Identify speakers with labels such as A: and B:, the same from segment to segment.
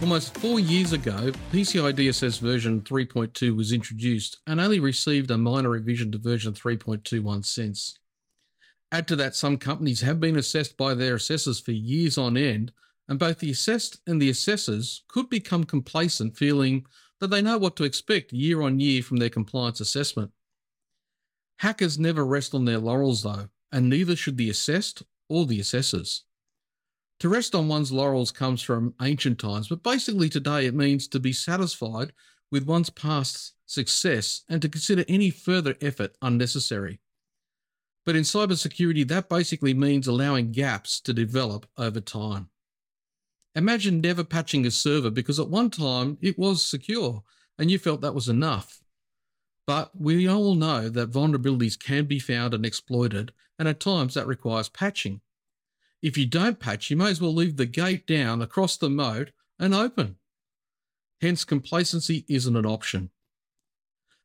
A: Almost four years ago, PCI DSS version 3.2 was introduced and only received a minor revision to version 3.21 since. Add to that, some companies have been assessed by their assessors for years on end, and both the assessed and the assessors could become complacent, feeling that they know what to expect year on year from their compliance assessment. Hackers never rest on their laurels, though, and neither should the assessed or the assessors. To rest on one's laurels comes from ancient times, but basically today it means to be satisfied with one's past success and to consider any further effort unnecessary. But in cybersecurity, that basically means allowing gaps to develop over time. Imagine never patching a server because at one time it was secure and you felt that was enough. But we all know that vulnerabilities can be found and exploited, and at times that requires patching. If you don't patch, you may as well leave the gate down across the moat and open. Hence, complacency isn't an option.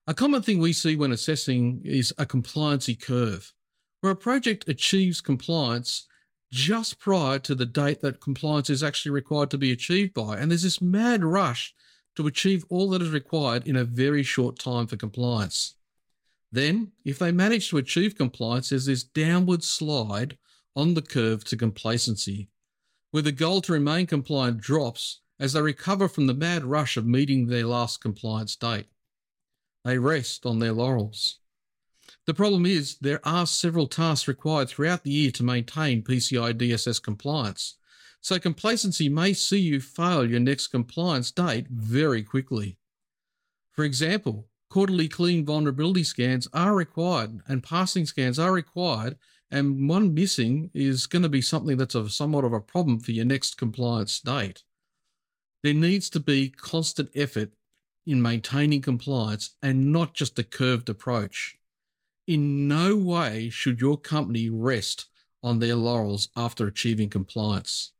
A: A common thing we see when assessing is a compliancy curve, where a project achieves compliance just prior to the date that compliance is actually required to be achieved by. And there's this mad rush to achieve all that is required in a very short time for compliance. Then, if they manage to achieve compliance, there's this downward slide on the curve to complacency, where the goal to remain compliant drops as they recover from the mad rush of meeting their last compliance date. They rest on their laurels. The problem is there are several tasks required throughout the year to maintain PCI DSS compliance, so complacency may see you fail your next compliance date very quickly. For example, quarterly clean vulnerability scans are required and passing scans are required and one missing is going to be something that's a somewhat of a problem for your next compliance date. There needs to be constant effort in maintaining compliance and not just a curved approach. In no way should your company rest on their laurels after achieving compliance.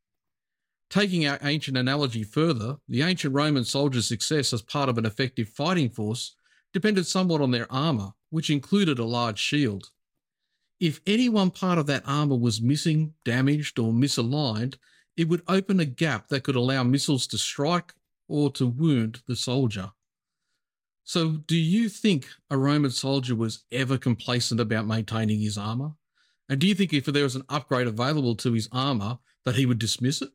A: Taking our ancient analogy further, the ancient Roman soldiers' success as part of an effective fighting force depended somewhat on their armour, which included a large shield. If any one part of that armor was missing, damaged, or misaligned, it would open a gap that could allow missiles to strike or to wound the soldier. So, do you think a Roman soldier was ever complacent about maintaining his armor? And do you think if there was an upgrade available to his armor, that he would dismiss it?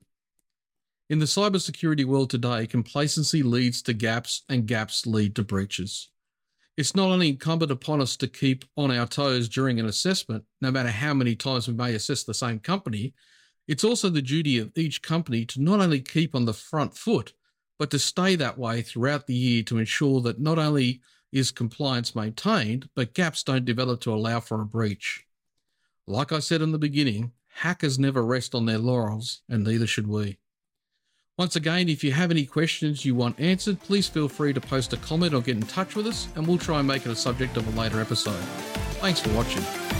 A: In the cybersecurity world today, complacency leads to gaps and gaps lead to breaches. It's not only incumbent upon us to keep on our toes during an assessment, no matter how many times we may assess the same company, it's also the duty of each company to not only keep on the front foot, but to stay that way throughout the year to ensure that not only is compliance maintained, but gaps don't develop to allow for a breach. Like I said in the beginning, hackers never rest on their laurels, and neither should we. Once again, if you have any questions you want answered, please feel free to post a comment or get in touch with us, and we'll try and make it a subject of a later episode. Thanks for watching.